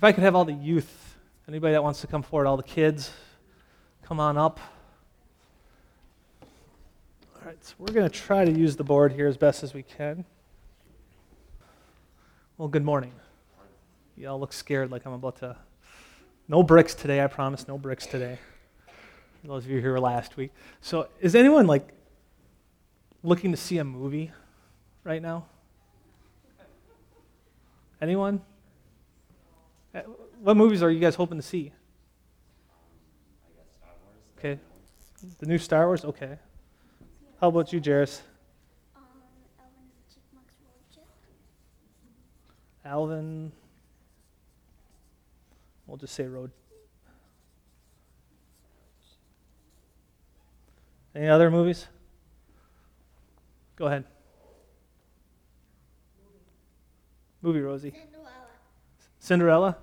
If I could have all the youth, anybody that wants to come forward, all the kids, come on up. All right, so we're going to try to use the board here as best as we can. Well, good morning. You all look scared like I'm about to. No bricks today, I promise, no bricks today. Those of you who were last week. So, is anyone like looking to see a movie right now? Anyone? Uh, What movies are you guys hoping to see? Okay. The new Star Wars? Okay. How about you, Jairus? Um, Alvin. We'll just say road. Any other movies? Go ahead. Movie Rosie. Cinderella.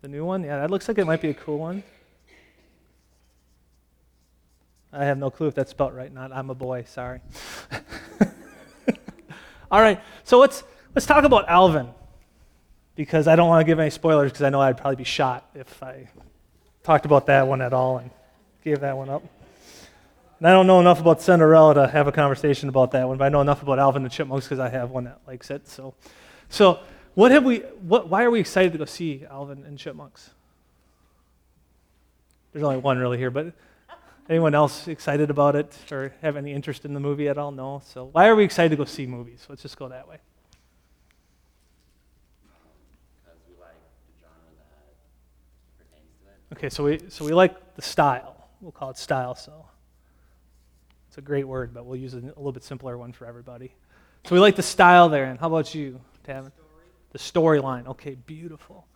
The new one? Yeah, that looks like it might be a cool one. I have no clue if that's spelled right. Not I'm a boy, sorry. All right, so let's let's talk about Alvin. Because I don't want to give any spoilers because I know I'd probably be shot if I talked about that one at all and gave that one up. And I don't know enough about Cinderella to have a conversation about that one, but I know enough about Alvin and the Chipmunks because I have one that likes it. So, so what have we? What? Why are we excited to go see Alvin and Chipmunks? There's only one really here, but anyone else excited about it or have any interest in the movie at all? No. So why are we excited to go see movies? Let's just go that way. because we like the genre that pertains to it. Okay, so we so we like the style. We'll call it style. So it's a great word, but we'll use a, a little bit simpler one for everybody. So we like the style there. And how about you, Tavin? The storyline. Okay, beautiful.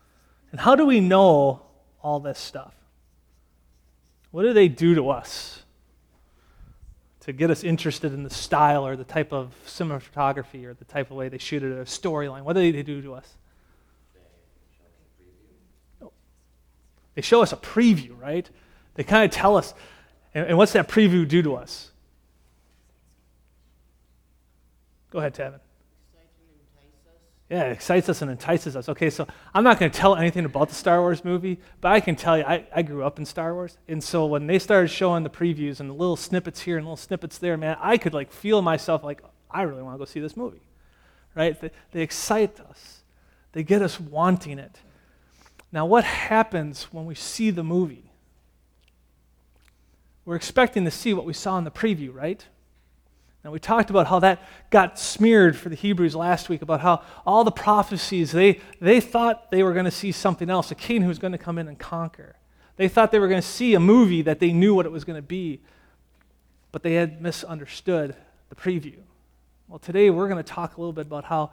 And how do we know all this stuff? What do they do to us to get us interested in the style or the type of cinematography or the type of way they shoot it or a storyline? What do they do to us? They show us a preview, right? They kind of tell us. And, and what's that preview do to us? Go ahead, Tavin. Yeah, it excites us and entices us. Okay, so I'm not going to tell anything about the Star Wars movie, but I can tell you, I, I grew up in Star Wars. And so when they started showing the previews and the little snippets here and little snippets there, man, I could like feel myself like, I really want to go see this movie. Right? They, they excite us, they get us wanting it. Now, what happens when we see the movie? We're expecting to see what we saw in the preview, right? Now, we talked about how that got smeared for the Hebrews last week, about how all the prophecies, they, they thought they were going to see something else, a king who was going to come in and conquer. They thought they were going to see a movie that they knew what it was going to be, but they had misunderstood the preview. Well, today we're going to talk a little bit about how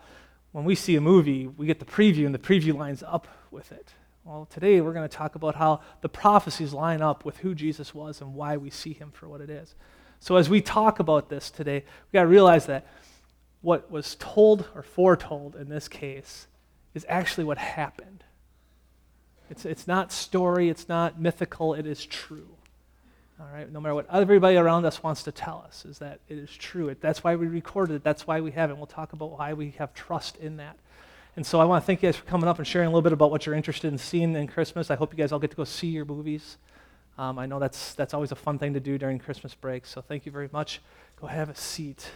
when we see a movie, we get the preview and the preview lines up with it. Well, today we're going to talk about how the prophecies line up with who Jesus was and why we see him for what it is. So, as we talk about this today, we got to realize that what was told or foretold in this case is actually what happened. It's, it's not story, it's not mythical, it is true. All right, no matter what everybody around us wants to tell us, is that it is true. It, that's why we recorded it, that's why we have it. We'll talk about why we have trust in that. And so I want to thank you guys for coming up and sharing a little bit about what you're interested in seeing in Christmas. I hope you guys all get to go see your movies. Um, I know that's, that's always a fun thing to do during Christmas break, so thank you very much. Go have a seat.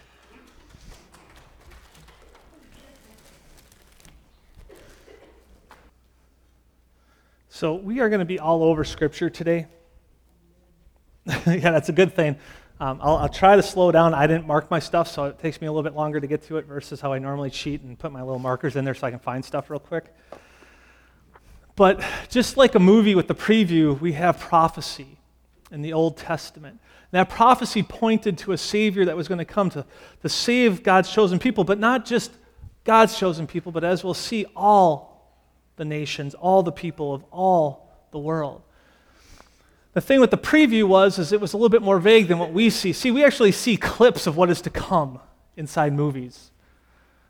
So, we are going to be all over Scripture today. yeah, that's a good thing. Um, I'll, I'll, try to slow down. I didn't mark my stuff, so it takes me a little bit longer to get to it versus how I normally cheat and put my little markers in there so I can find stuff real quick. But just like a movie with the preview, we have prophecy in the Old Testament. And that prophecy pointed to a Savior that was going to come to, to save God's chosen people, but not just God's chosen people, but as we'll see, all the nations, all the people of all the world. The thing with the preview was is it was a little bit more vague than what we see. See, we actually see clips of what is to come inside movies.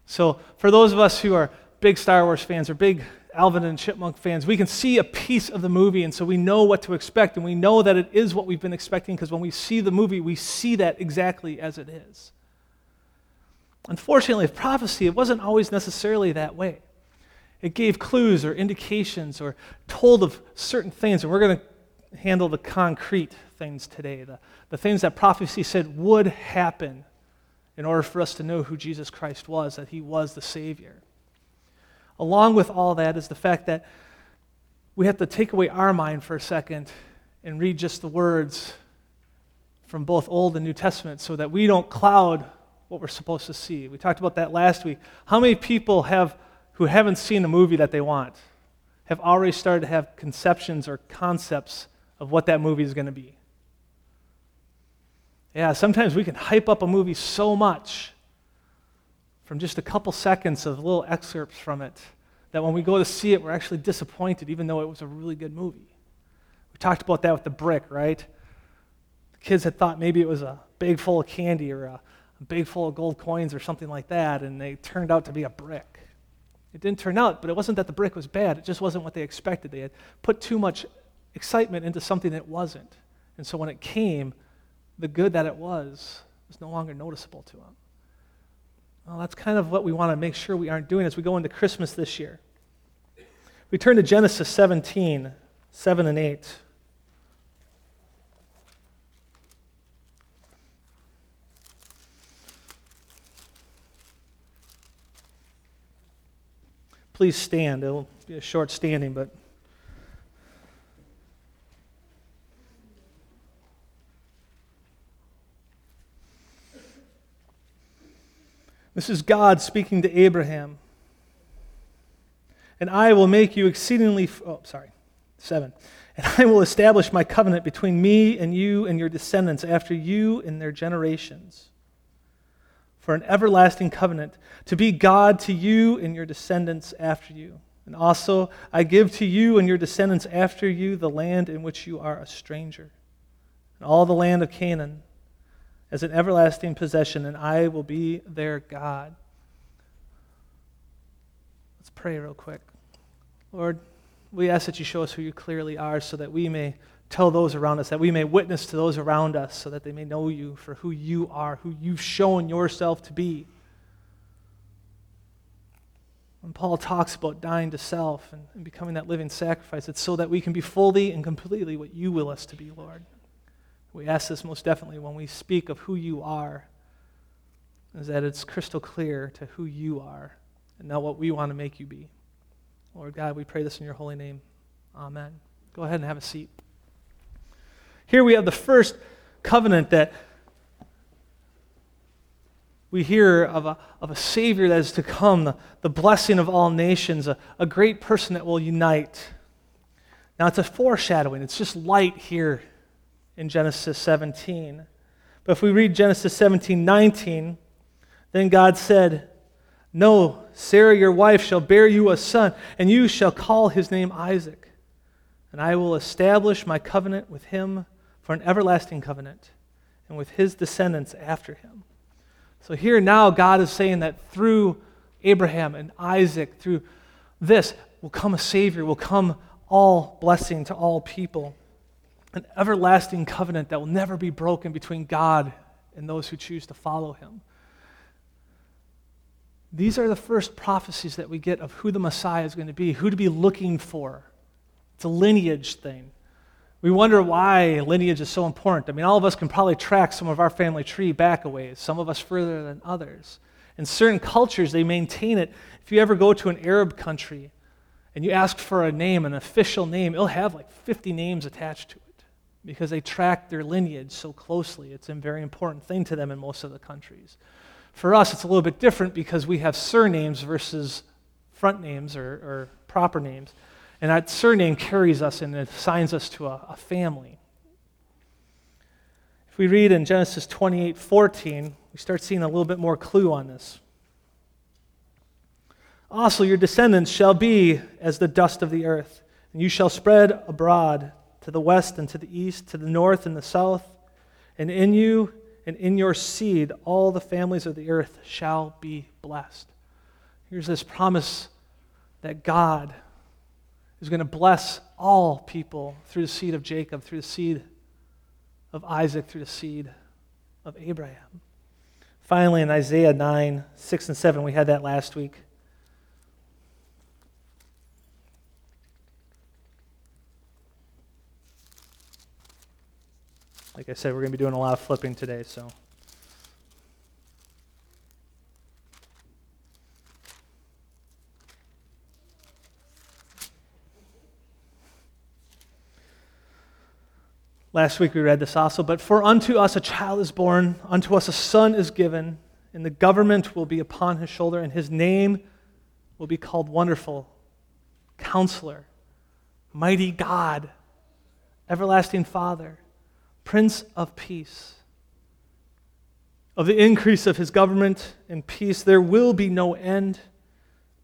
So for those of us who are big Star Wars fans or big Alvin and Chipmunk fans, we can see a piece of the movie, and so we know what to expect, and we know that it is what we've been expecting because when we see the movie, we see that exactly as it is. Unfortunately, with prophecy, it wasn't always necessarily that way. It gave clues or indications or told of certain things. And we're going to handle the concrete things today, the, the things that prophecy said would happen in order for us to know who Jesus Christ was, that he was the Savior. Along with all that is the fact that we have to take away our mind for a second and read just the words from both Old and New Testament so that we don't cloud what we're supposed to see. We talked about that last week. How many people have who haven't seen a movie that they want have already started to have conceptions or concepts of what that movie is going to be? Yeah, sometimes we can hype up a movie so much from just a couple seconds of little excerpts from it that when we go to see it, we're actually disappointed, even though it was a really good movie. We talked about that with the brick, right? The kids had thought maybe it was a bag full of candy or a, a bag full of gold coins or something like that, and they turned out to be a brick. It didn't turn out, but it wasn't that the brick was bad, it just wasn't what they expected. They had put too much excitement into something that wasn't. And so when it came, the good that it was was no longer noticeable to them. Well, that's kind of what we want to make sure we aren't doing as we go into Christmas this year. We turn to Genesis 17, 7 and 8. Please stand. It'll be a short standing, but. This is God speaking to Abraham. And I will make you exceedingly, oh, sorry, seven. And I will establish my covenant between me and you and your descendants after you and their generations for an everlasting covenant, to be God to you and your descendants after you. And also, I give to you and your descendants after you the land in which you are a stranger, and all the land of Canaan as an everlasting possession, and I will be their God. Let's pray real quick. Lord, we ask that you show us who you clearly are so that we may tell those around us, that we may witness to those around us, so that they may know you for who you are, who you've shown yourself to be. When Paul talks about dying to self and, and becoming that living sacrifice, it's so that we can be fully and completely what you will us to be, Lord. We ask this most definitely when we speak of who you are, is that it's crystal clear to who you are and not what we want to make you be. Lord God, we pray this in your holy name. Amen. Go ahead and have a seat. Here we have the first covenant that we hear of a, of a Savior that is to come, the, the blessing of all nations, a, a great person that will unite. Now, it's a foreshadowing, it's just light here in Genesis 17. But if we read Genesis 17 19, then God said, No, Sarah your wife shall bear you a son, and you shall call his name Isaac. And I will establish my covenant with him for an everlasting covenant, and with his descendants after him. So here now, God is saying that through Abraham and Isaac, through this, will come a Savior, will come all blessing to all people. An everlasting covenant that will never be broken between God and those who choose to follow him. These are the first prophecies that we get of who the Messiah is going to be, who to be looking for. It's a lineage thing. We wonder why lineage is so important. I mean, all of us can probably track some of our family tree back a ways, some of us further than others. In certain cultures, they maintain it. If you ever go to an Arab country and you ask for a name, an official name, it'll have like 50 names attached to it because they track their lineage so closely. It's a very important thing to them in most of the countries. For us, it's a little bit different because we have surnames versus front names or, or proper names. And that surname carries us and assigns us to a, a family. If we read in Genesis 28 14, we start seeing a little bit more clue on this. Also, your descendants shall be as the dust of the earth, and you shall spread abroad to the west and to the east, to the north and the south. And in you and in your seed, all the families of the earth shall be blessed. Here's this promise that God is going to bless all people through the seed of Jacob, through the seed of Isaac, through the seed of Abraham. Finally, in Isaiah 9, 6 and 7, we had that last week. Like I said, we're going to be doing a lot of flipping today, so. Last week we read this also, but for unto us a child is born, unto us a son is given, and the government will be upon his shoulder, and his name will be called Wonderful, Counselor, Mighty God, Everlasting Father, Prince of Peace. Of the increase of his government and peace, there will be no end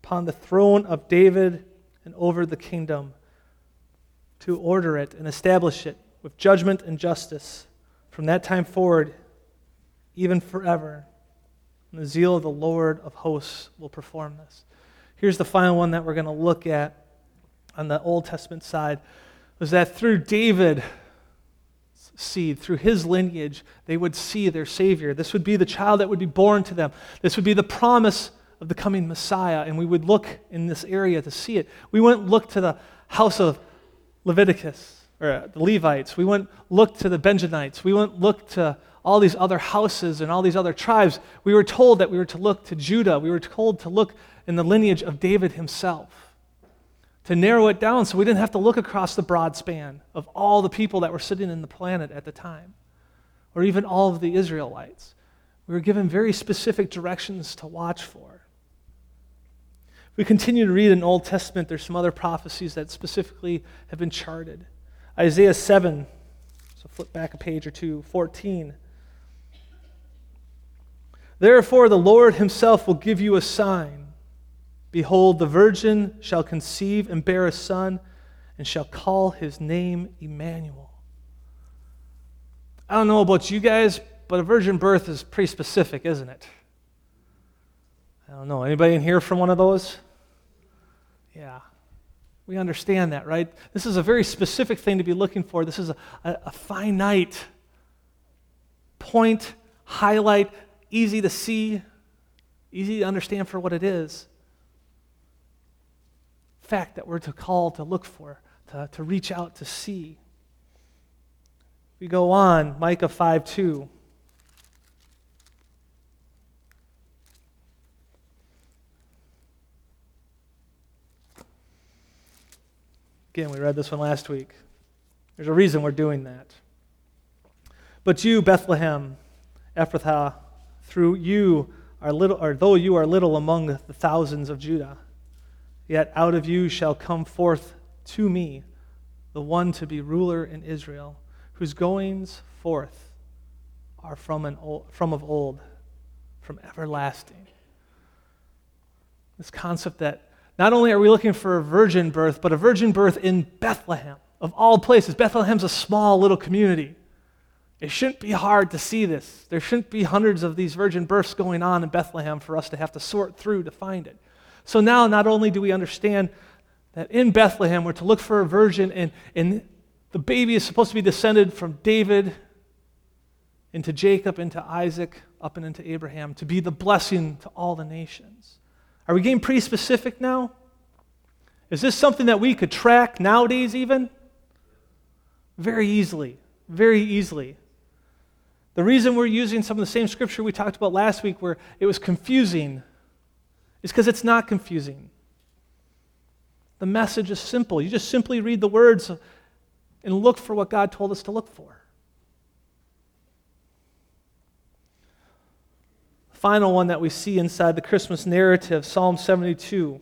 upon the throne of David and over the kingdom to order it and establish it with judgment and justice from that time forward, even forever. And the zeal of the Lord of hosts will perform this. Here's the final one that we're going to look at on the Old Testament side was that through David seed, through his lineage, they would see their Savior. This would be the child that would be born to them. This would be the promise of the coming Messiah, and we would look in this area to see it. We wouldn't look to the house of Leviticus or uh, the Levites. We wouldn't look to the Benjamites. We wouldn't look to all these other houses and all these other tribes. We were told that we were to look to Judah. We were told to look in the lineage of David himself, to narrow it down so we didn't have to look across the broad span of all the people that were sitting in the planet at the time, or even all of the Israelites. We were given very specific directions to watch for. If we continue to read in Old Testament, there's some other prophecies that specifically have been charted. Isaiah 7, so flip back a page or two, 14. Therefore, the Lord himself will give you a sign. Behold, the virgin shall conceive and bear a son, and shall call his name Emmanuel. I don't know about you guys, but a virgin birth is pretty specific, isn't it? I don't know. Anybody in here from one of those? Yeah. We understand that, right? This is a very specific thing to be looking for. This is a, a, a finite point, highlight, easy to see, easy to understand for what it is. Fact that we're to call, to look for, to, to reach out to see. We go on, Micah 5 2. Again, we read this one last week. There's a reason we're doing that. But you, Bethlehem, Ephrathah, through you are little, or though you are little among the thousands of Judah, yet out of you shall come forth to me the one to be ruler in Israel, whose goings forth are from, an old, from of old, from everlasting. This concept that not only are we looking for a virgin birth, but a virgin birth in Bethlehem, of all places. Bethlehem's a small little community. It shouldn't be hard to see this. There shouldn't be hundreds of these virgin births going on in Bethlehem for us to have to sort through to find it. So now, not only do we understand that in Bethlehem we're to look for a virgin, and, and the baby is supposed to be descended from David into Jacob, into Isaac, up and into Abraham, to be the blessing to all the nations. Are we getting pretty specific now? Is this something that we could track nowadays, even? Very easily. Very easily. The reason we're using some of the same scripture we talked about last week, where it was confusing, is because it's not confusing. The message is simple. You just simply read the words and look for what God told us to look for. Final one that we see inside the Christmas narrative, Psalm 72.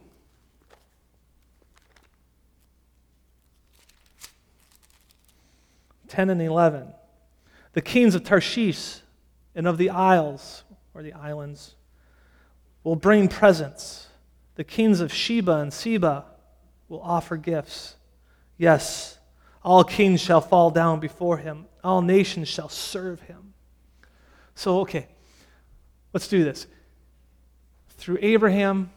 Ten and eleven the kings of Tarshish and of the isles, or the islands, will bring presents. The kings of Sheba and Seba will offer gifts. Yes, all kings shall fall down before him, all nations shall serve him. So, okay, let's do this. Through Abraham,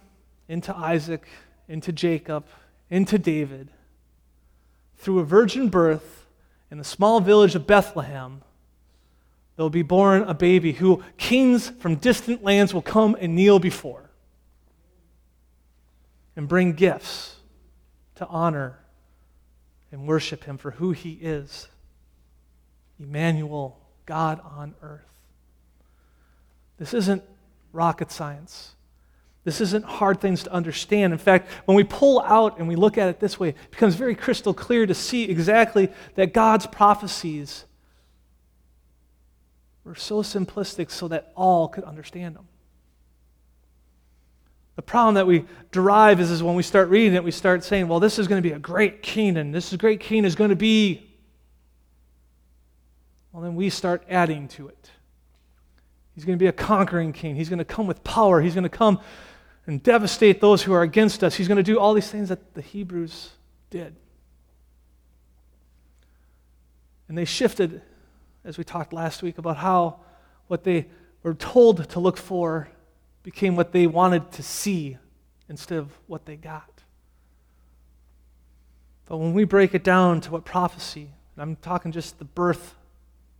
into Isaac, into Jacob, into David, through a virgin birth in the small village of Bethlehem, there will be born a baby who kings from distant lands will come and kneel before and bring gifts to honor and worship him for who he is Emmanuel, God on earth. This isn't rocket science. This isn't hard things to understand. In fact, when we pull out and we look at it this way, it becomes very crystal clear to see exactly that God's prophecies were so simplistic so that all could understand them. The problem that we derive is, is when we start reading it, we start saying, well, this is going to be a great king, and this great king is going to be. Well, then we start adding to it. He's going to be a conquering king. He's going to come with power. He's going to come and devastate those who are against us. He's going to do all these things that the Hebrews did. And they shifted, as we talked last week, about how what they were told to look for became what they wanted to see instead of what they got. But when we break it down to what prophecy, and I'm talking just the birth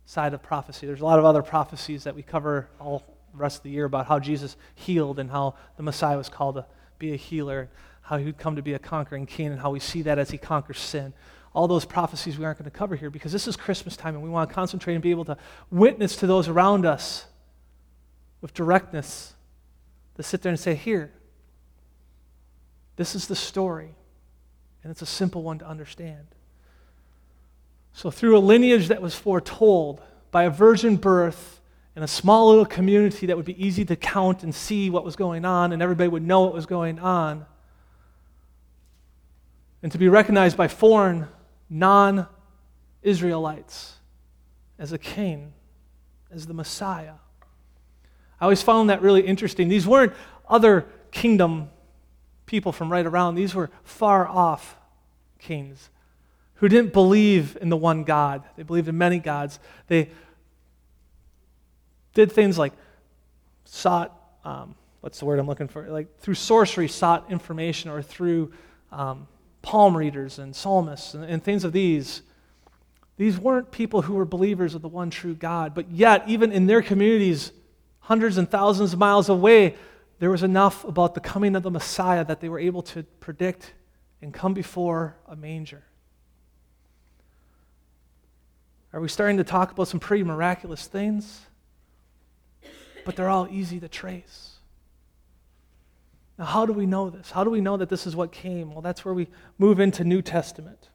side of prophecy, there's a lot of other prophecies that we cover all the rest of the year about how Jesus healed and how the Messiah was called to be a healer, how he would come to be a conquering king, and how we see that as he conquers sin. All those prophecies we aren't going to cover here because this is Christmas time and we want to concentrate and be able to witness to those around us with directness to sit there and say, Here, this is the story. And it's a simple one to understand. So, through a lineage that was foretold by a virgin birth in a small little community that would be easy to count and see what was going on, and everybody would know what was going on, and to be recognized by foreign, non Israelites as a king, as the Messiah. I always found that really interesting. These weren't other kingdom people from right around, these were far off kings who didn't believe in the one God. They believed in many gods. They did things like sought, um, what's the word I'm looking for? Like through sorcery, sought information, or through um, palm readers and psalmists and, and things of these. These weren't people who were believers of the one true God, but yet, even in their communities, hundreds and thousands of miles away, there was enough about the coming of the Messiah that they were able to predict and come before a manger. Are we starting to talk about some pretty miraculous things? But they're all easy to trace. Now, how do we know this? How do we know that this is what came? Well, that's where we move into New Testament.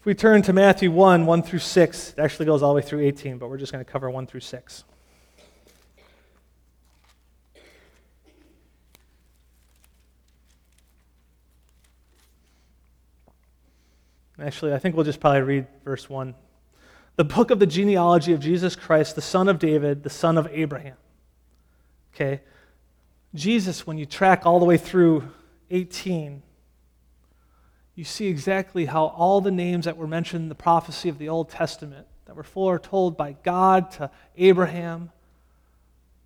If we turn to Matthew 1, 1 through 6, it actually goes all the way through 18, but we're just going to cover 1 through 6. Actually, I think we'll just probably read verse 1. The book of the genealogy of Jesus Christ, the son of David, the son of Abraham. Okay? Jesus, when you track all the way through 18, you see exactly how all the names that were mentioned in the prophecy of the Old Testament, that were foretold by God to Abraham,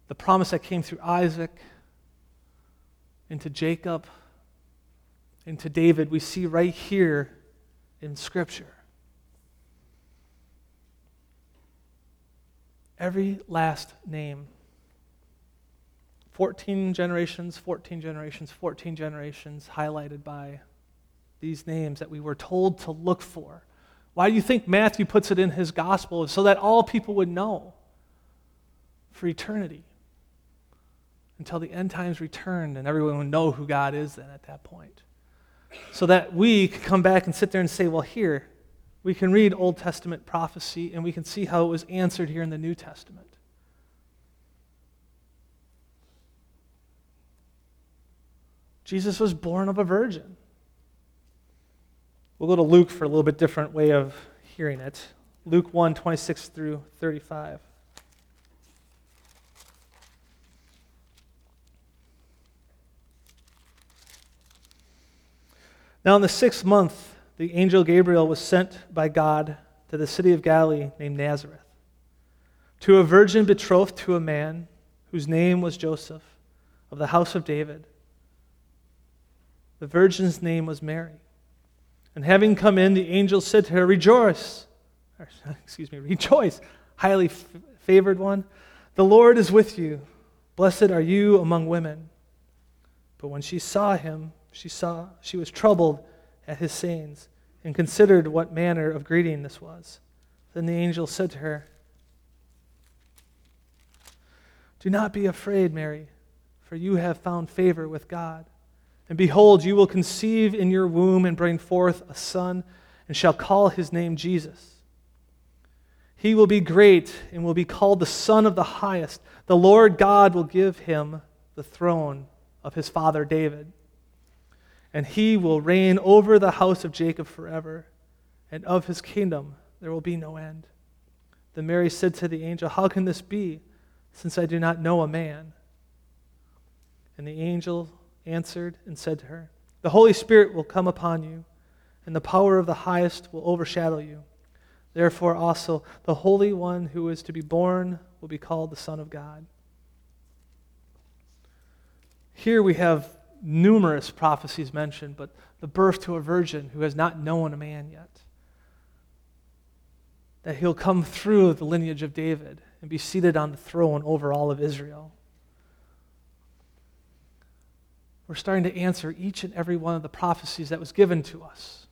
the promise that came through Isaac, into Jacob, into David, we see right here in Scripture. Every last name 14 generations, 14 generations, 14 generations, highlighted by these names that we were told to look for. Why do you think Matthew puts it in his gospel? So that all people would know for eternity until the end times returned and everyone would know who God is then at that point. So that we could come back and sit there and say, well, here, we can read Old Testament prophecy and we can see how it was answered here in the New Testament. Jesus was born of a virgin. We'll go to Luke for a little bit different way of hearing it. Luke 1 26 through 35. Now, in the sixth month, the angel Gabriel was sent by God to the city of Galilee named Nazareth, to a virgin betrothed to a man whose name was Joseph, of the house of David. The virgin's name was Mary. And having come in, the angel said to her, Rejoice, or, excuse me, rejoice, highly f- favored one. The Lord is with you. Blessed are you among women. But when she saw him, she saw she was troubled at his sayings and considered what manner of greeting this was. Then the angel said to her, Do not be afraid, Mary, for you have found favor with God. And behold, you will conceive in your womb and bring forth a son, and shall call his name Jesus. He will be great and will be called the Son of the Highest. The Lord God will give him the throne of his father David and he will reign over the house of Jacob forever, and of his kingdom there will be no end. Then Mary said to the angel, How can this be, since I do not know a man? And the angel answered and said to her, The Holy Spirit will come upon you, and the power of the highest will overshadow you. Therefore, also, the Holy One who is to be born will be called the Son of God. Here we have numerous prophecies mentioned, but the birth to a virgin who has not known a man yet. That he'll come through the lineage of David and be seated on the throne over all of Israel. We're starting to answer each and every one of the prophecies that was given to us.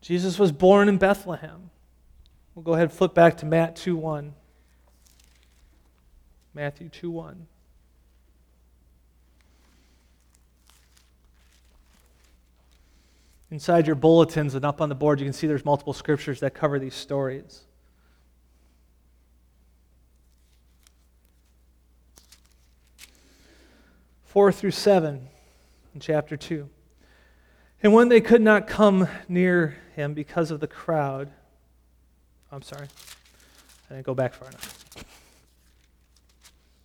Jesus was born in Bethlehem. We'll go ahead and flip back to Matt 2 1. Matthew 2 1. Inside your bulletins and up on the board, you can see there's multiple scriptures that cover these stories. Four through seven in chapter two. And when they could not come near him because of the crowd, I'm sorry, I didn't go back far enough.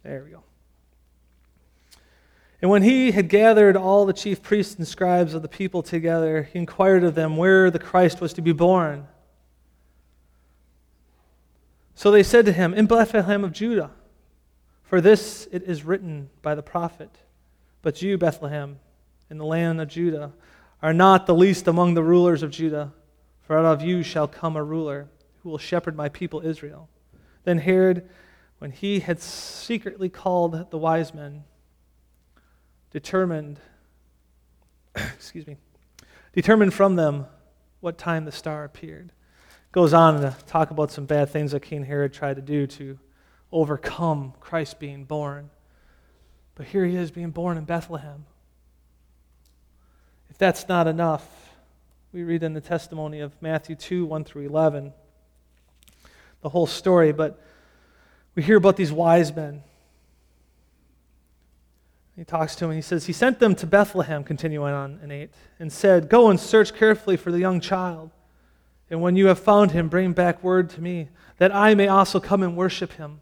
There we go. And when he had gathered all the chief priests and scribes of the people together, he inquired of them where the Christ was to be born. So they said to him, In Bethlehem of Judah, for this it is written by the prophet. But you, Bethlehem, in the land of Judah, are not the least among the rulers of Judah, for out of you shall come a ruler who will shepherd my people Israel. Then Herod, when he had secretly called the wise men, determined, excuse me, determined from them what time the star appeared. Goes on to talk about some bad things that King Herod tried to do to overcome Christ being born. But here he is being born in Bethlehem. If that's not enough, we read in the testimony of Matthew 2 1 through 11 the whole story, but we hear about these wise men he talks to him and he says, He sent them to Bethlehem, continuing on in 8, and said, Go and search carefully for the young child. And when you have found him, bring back word to me, that I may also come and worship him.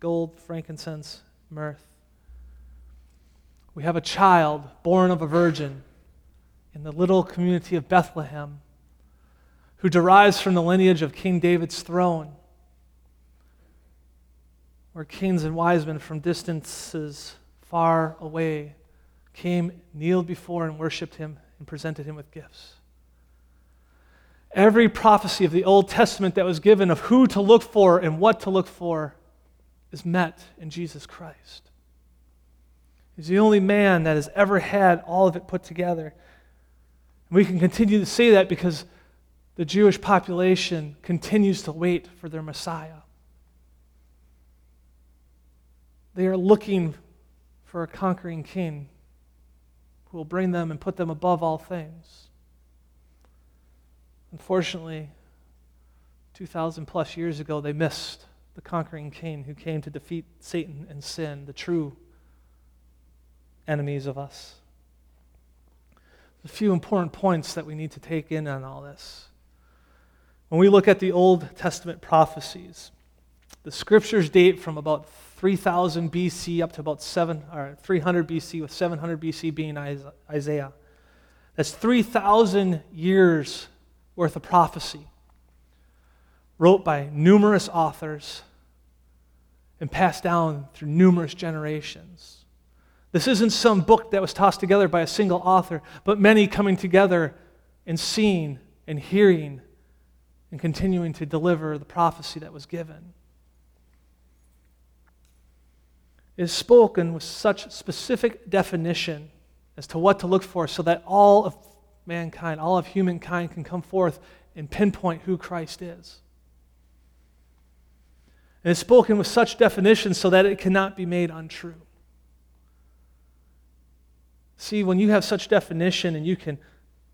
gold, frankincense, myrrh. We have a child born of a virgin in the little community of Bethlehem who derives from the lineage of King David's throne where kings and wise men from distances far away came, kneeled before, and worshiped him and presented him with gifts. Every prophecy of the Old Testament that was given of who to look for and what to look for is met in Jesus Christ. He's the only man that has ever had all of it put together. And we can continue to say that because the Jewish population continues to wait for their Messiah. They are looking for a conquering king who will bring them and put them above all things. Unfortunately, 2,000 plus years ago, they missed the conquering king who came to defeat Satan and sin, the true enemies of us. a few important points that we need to take in on all this. When we look at the Old Testament prophecies, the scriptures date from about 3000 BC up to about 7 or 300 BC with 700 BC being Isaiah. That's 3,000 years worth of prophecy, wrote by numerous authors and passed down through numerous generations. This isn't some book that was tossed together by a single author, but many coming together and seeing and hearing and continuing to deliver the prophecy that was given. It is spoken with such specific definition as to what to look for so that all of mankind, all of humankind can come forth and pinpoint who Christ is. And it's spoken with such definition so that it cannot be made untrue. See, when you have such definition and you can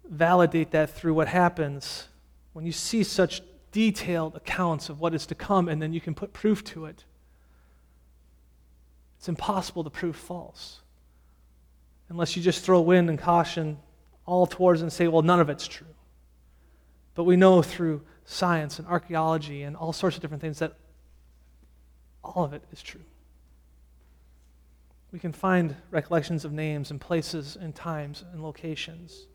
validate that through what happens, when you see such detailed accounts of what is to come and then you can put proof to it, it's impossible to prove false. Unless you just throw wind and caution all towards and say, well, none of it's true. But we know through science and archaeology and all sorts of different things that all of it is true. We can find recollections of names and places and times and locations.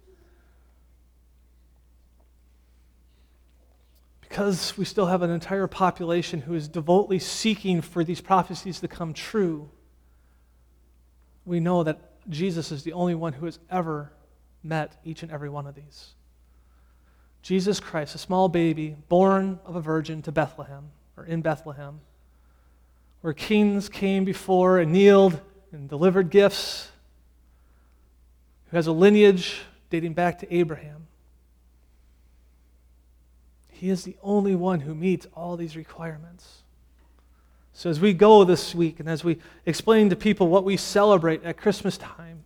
Because we still have an entire population who is devoutly seeking for these prophecies to come true, we know that Jesus is the only one who has ever met each and every one of these. Jesus Christ, a small baby born of a virgin to Bethlehem, or in Bethlehem, where kings came before and kneeled and delivered gifts, who has a lineage dating back to Abraham. He is the only one who meets all these requirements. So, as we go this week and as we explain to people what we celebrate at Christmas time,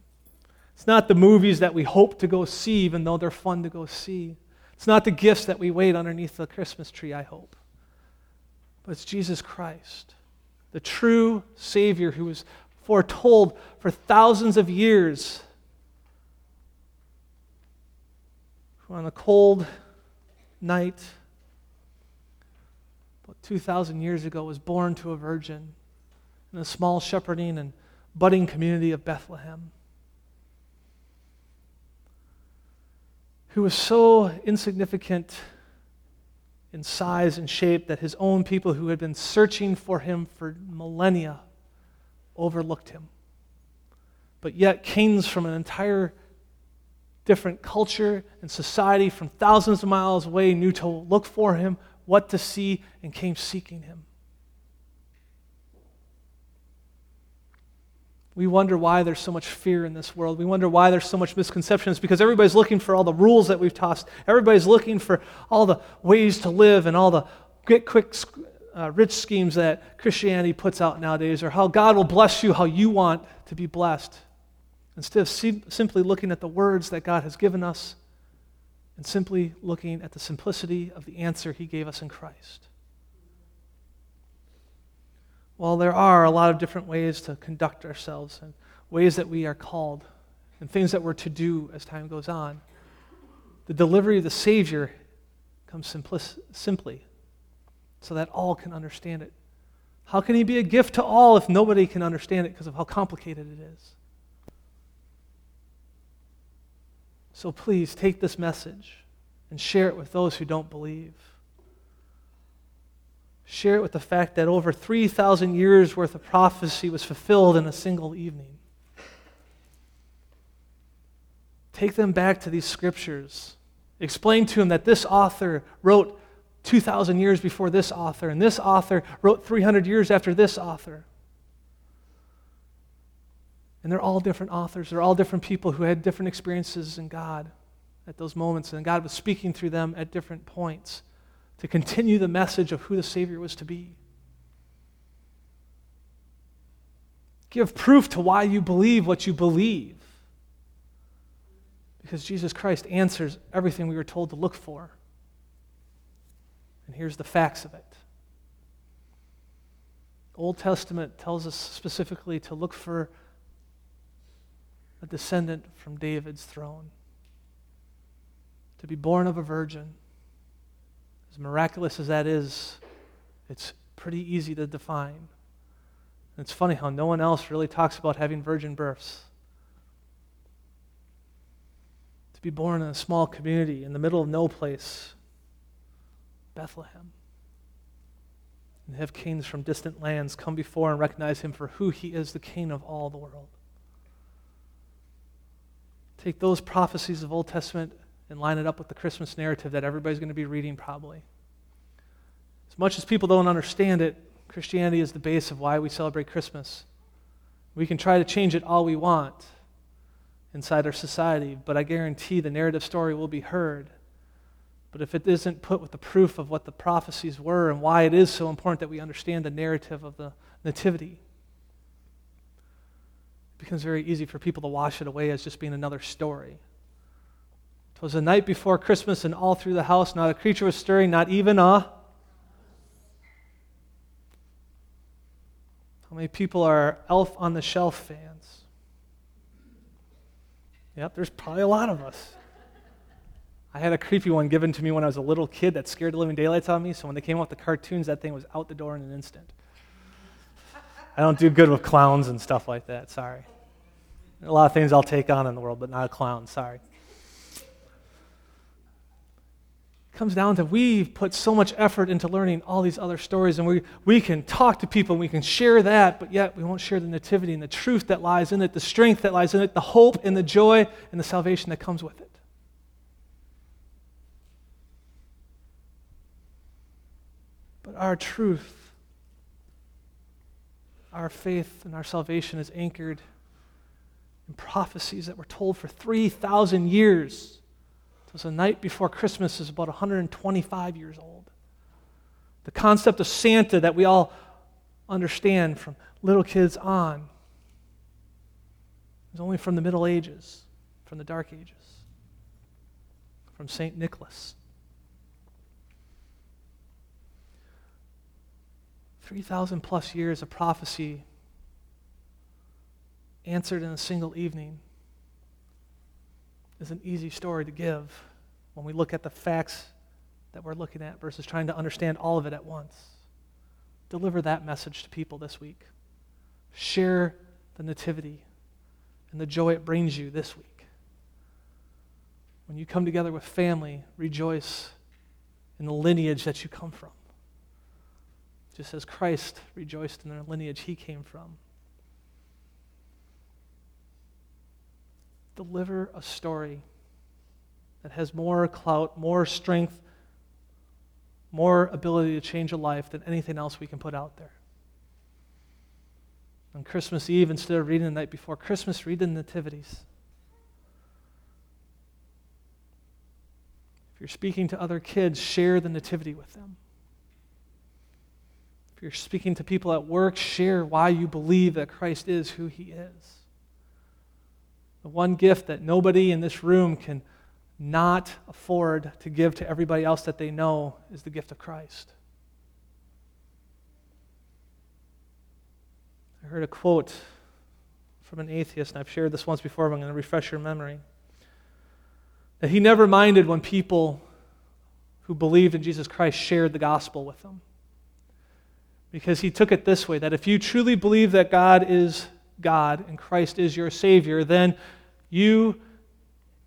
it's not the movies that we hope to go see, even though they're fun to go see. It's not the gifts that we wait underneath the Christmas tree, I hope. But it's Jesus Christ the true Savior who was foretold for thousands of years, who on a cold night, about 2,000 years ago, was born to a virgin in a small shepherding and budding community of Bethlehem. Who was so insignificant in size and shape that his own people who had been searching for him for millennia overlooked him. But yet, kings from an entire different culture and society from thousands of miles away knew to look for him, what to see, and came seeking him. We wonder why there's so much fear in this world. We wonder why there's so much misconception. It's because everybody's looking for all the rules that we've tossed. Everybody's looking for all the ways to live and all the get quick, uh, rich schemes that Christianity puts out nowadays, or how God will bless you how you want to be blessed. Instead of see, simply looking at the words that God has given us and simply looking at the simplicity of the answer He gave us in Christ. Well, there are a lot of different ways to conduct ourselves and ways that we are called and things that we're to do as time goes on. The delivery of the Savior comes simply so that all can understand it. How can He be a gift to all if nobody can understand it because of how complicated it is? So please take this message and share it with those who don't believe. Share it with the fact that over 3,000 years worth of prophecy was fulfilled in a single evening. Take them back to these scriptures. Explain to them that this author wrote 2,000 years before this author, and this author wrote 300 years after this author. And they're all different authors. They're all different people who had different experiences in God at those moments, and God was speaking through them at different points to continue the message of who the Savior was to be. Give proof to why you believe what you believe. Because Jesus Christ answers everything we were told to look for. And here's the facts of it. Old Testament tells us specifically to look for a descendant from David's throne, to be born of a virgin as miraculous as that is, it's pretty easy to define. It's funny how no one else really talks about having virgin births. To be born in a small community in the middle of no place, Bethlehem. And have kings from distant lands come before and recognize him for who he is, the king of all the world. Take those prophecies of Old Testament and line it up with the Christmas narrative that everybody's going to be reading, probably. As much as people don't understand it, Christianity is the base of why we celebrate Christmas. We can try to change it all we want inside our society, but I guarantee the narrative story will be heard. But if it isn't put with the proof of what the prophecies were and why it is so important that we understand the narrative of the Nativity, it becomes very easy for people to wash it away as just being another story. It was the night before Christmas, and all through the house, not a creature was stirring, not even a How many people are Elf on the Shelf fans? Yep, there's probably a lot of us. I had a creepy one given to me when I was a little kid that scared the living daylights out of me, so when they came out with the cartoons, that thing was out the door in an instant. I don't do good with clowns and stuff like that, sorry. A lot of things I'll take on in the world, but not a clown, sorry. Comes down to we've put so much effort into learning all these other stories, and we, we can talk to people, and we can share that, but yet we won't share the nativity and the truth that lies in it, the strength that lies in it, the hope and the joy and the salvation that comes with it. But our truth, our faith, and our salvation is anchored in prophecies that were told for 3,000 years was the night before Christmas is about 125 years old. The concept of Santa that we all understand from little kids on is only from the Middle Ages, from the Dark Ages, from St. Nicholas. 3,000 plus years of prophecy answered in a single evening is an easy story to give when we look at the facts that we're looking at versus trying to understand all of it at once. Deliver that message to people this week. Share the nativity and the joy it brings you this week. When you come together with family, rejoice in the lineage that you come from. Just as Christ rejoiced in the lineage he came from. Deliver a story that has more clout, more strength, more ability to change a life than anything else we can put out there. On Christmas Eve, instead of reading the night before Christmas, read the Nativities. If you're speaking to other kids, share the Nativity with them. If you're speaking to people at work, share why you believe that Christ is who he is. The one gift that nobody in this room can not afford to give to everybody else that they know is the gift of Christ. I heard a quote from an atheist, and I've shared this once before, but I'm going to refresh your memory. That he never minded when people who believed in Jesus Christ shared the gospel with them. Because he took it this way that if you truly believe that God is God and Christ is your Savior, then you,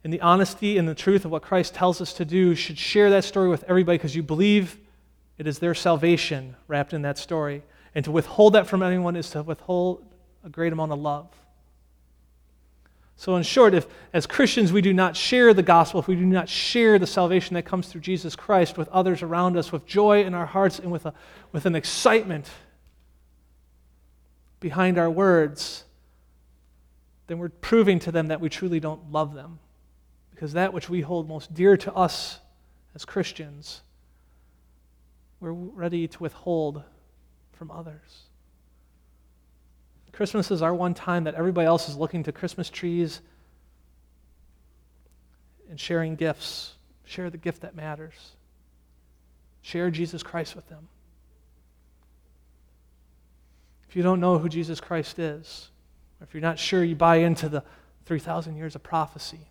in the honesty and the truth of what Christ tells us to do, should share that story with everybody because you believe it is their salvation wrapped in that story. And to withhold that from anyone is to withhold a great amount of love. So, in short, if as Christians we do not share the gospel, if we do not share the salvation that comes through Jesus Christ with others around us, with joy in our hearts and with, a, with an excitement behind our words, then we're proving to them that we truly don't love them. Because that which we hold most dear to us as Christians, we're ready to withhold from others. Christmas is our one time that everybody else is looking to Christmas trees and sharing gifts. Share the gift that matters. Share Jesus Christ with them. If you don't know who Jesus Christ is, or if you're not sure you buy into the 3,000 years of prophecy,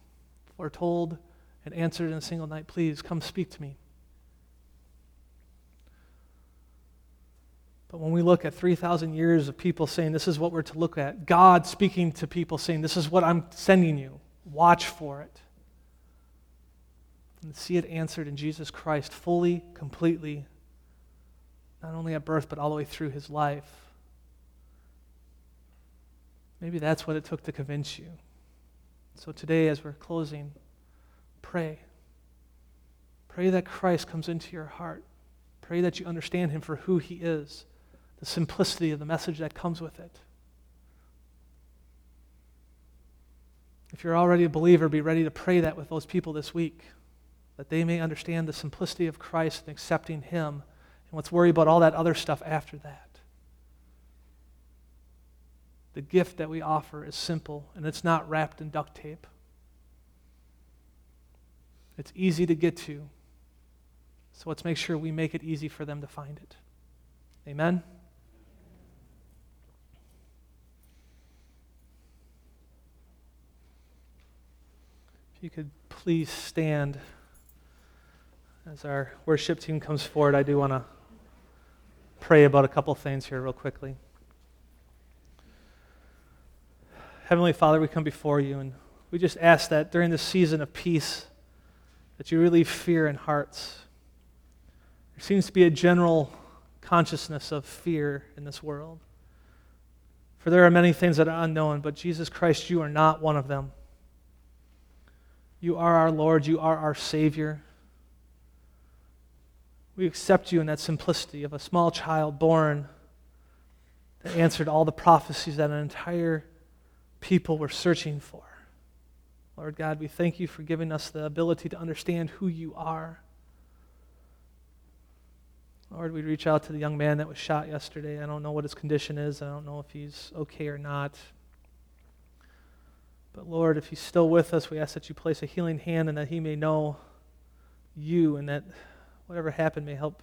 foretold and answered in a single night, please come speak to me. But when we look at 3,000 years of people saying, this is what we're to look at, God speaking to people saying, this is what I'm sending you, watch for it. and see it answered in Jesus Christ fully, completely, not only at birth, but all the way through his life. Maybe that's what it took to convince you. So today, as we're closing, pray. Pray that Christ comes into your heart. Pray that you understand him for who he is, the simplicity of the message that comes with it. If you're already a believer, be ready to pray that with those people this week, that they may understand the simplicity of Christ and accepting him, and let's worry about all that other stuff after that. The gift that we offer is simple, and it's not wrapped in duct tape. It's easy to get to. So let's make sure we make it easy for them to find it. Amen? If you could please stand as our worship team comes forward, I do want to pray about a couple things here, real quickly. Heavenly Father, we come before you and we just ask that during this season of peace, that you relieve fear in hearts. There seems to be a general consciousness of fear in this world. For there are many things that are unknown, but Jesus Christ, you are not one of them. You are our Lord, you are our Savior. We accept you in that simplicity of a small child born that answered all the prophecies that an entire people were searching for. Lord God, we thank you for giving us the ability to understand who you are. Lord, we reach out to the young man that was shot yesterday. I don't know what his condition is. I don't know if he's okay or not. But Lord, if he's still with us, we ask that you place a healing hand and that he may know you and that whatever happened may help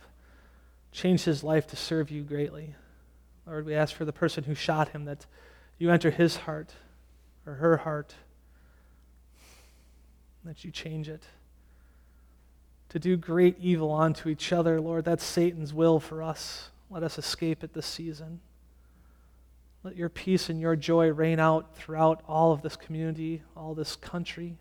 change his life to serve you greatly. Lord, we ask for the person who shot him that you enter his heart or her heart, that you change it. To do great evil unto each other, Lord, that's Satan's will for us. Let us escape it this season. Let your peace and your joy reign out throughout all of this community, all this country.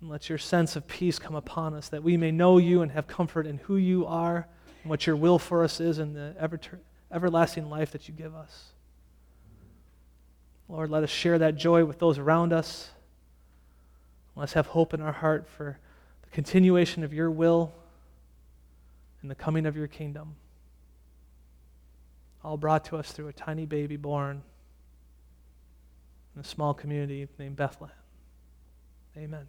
And let your sense of peace come upon us that we may know you and have comfort in who you are and what your will for us is and the ever, everlasting life that you give us. Lord, let us share that joy with those around us. Let's have hope in our heart for the continuation of your will and the coming of your kingdom. All brought to us through a tiny baby born in a small community named Bethlehem. Amen.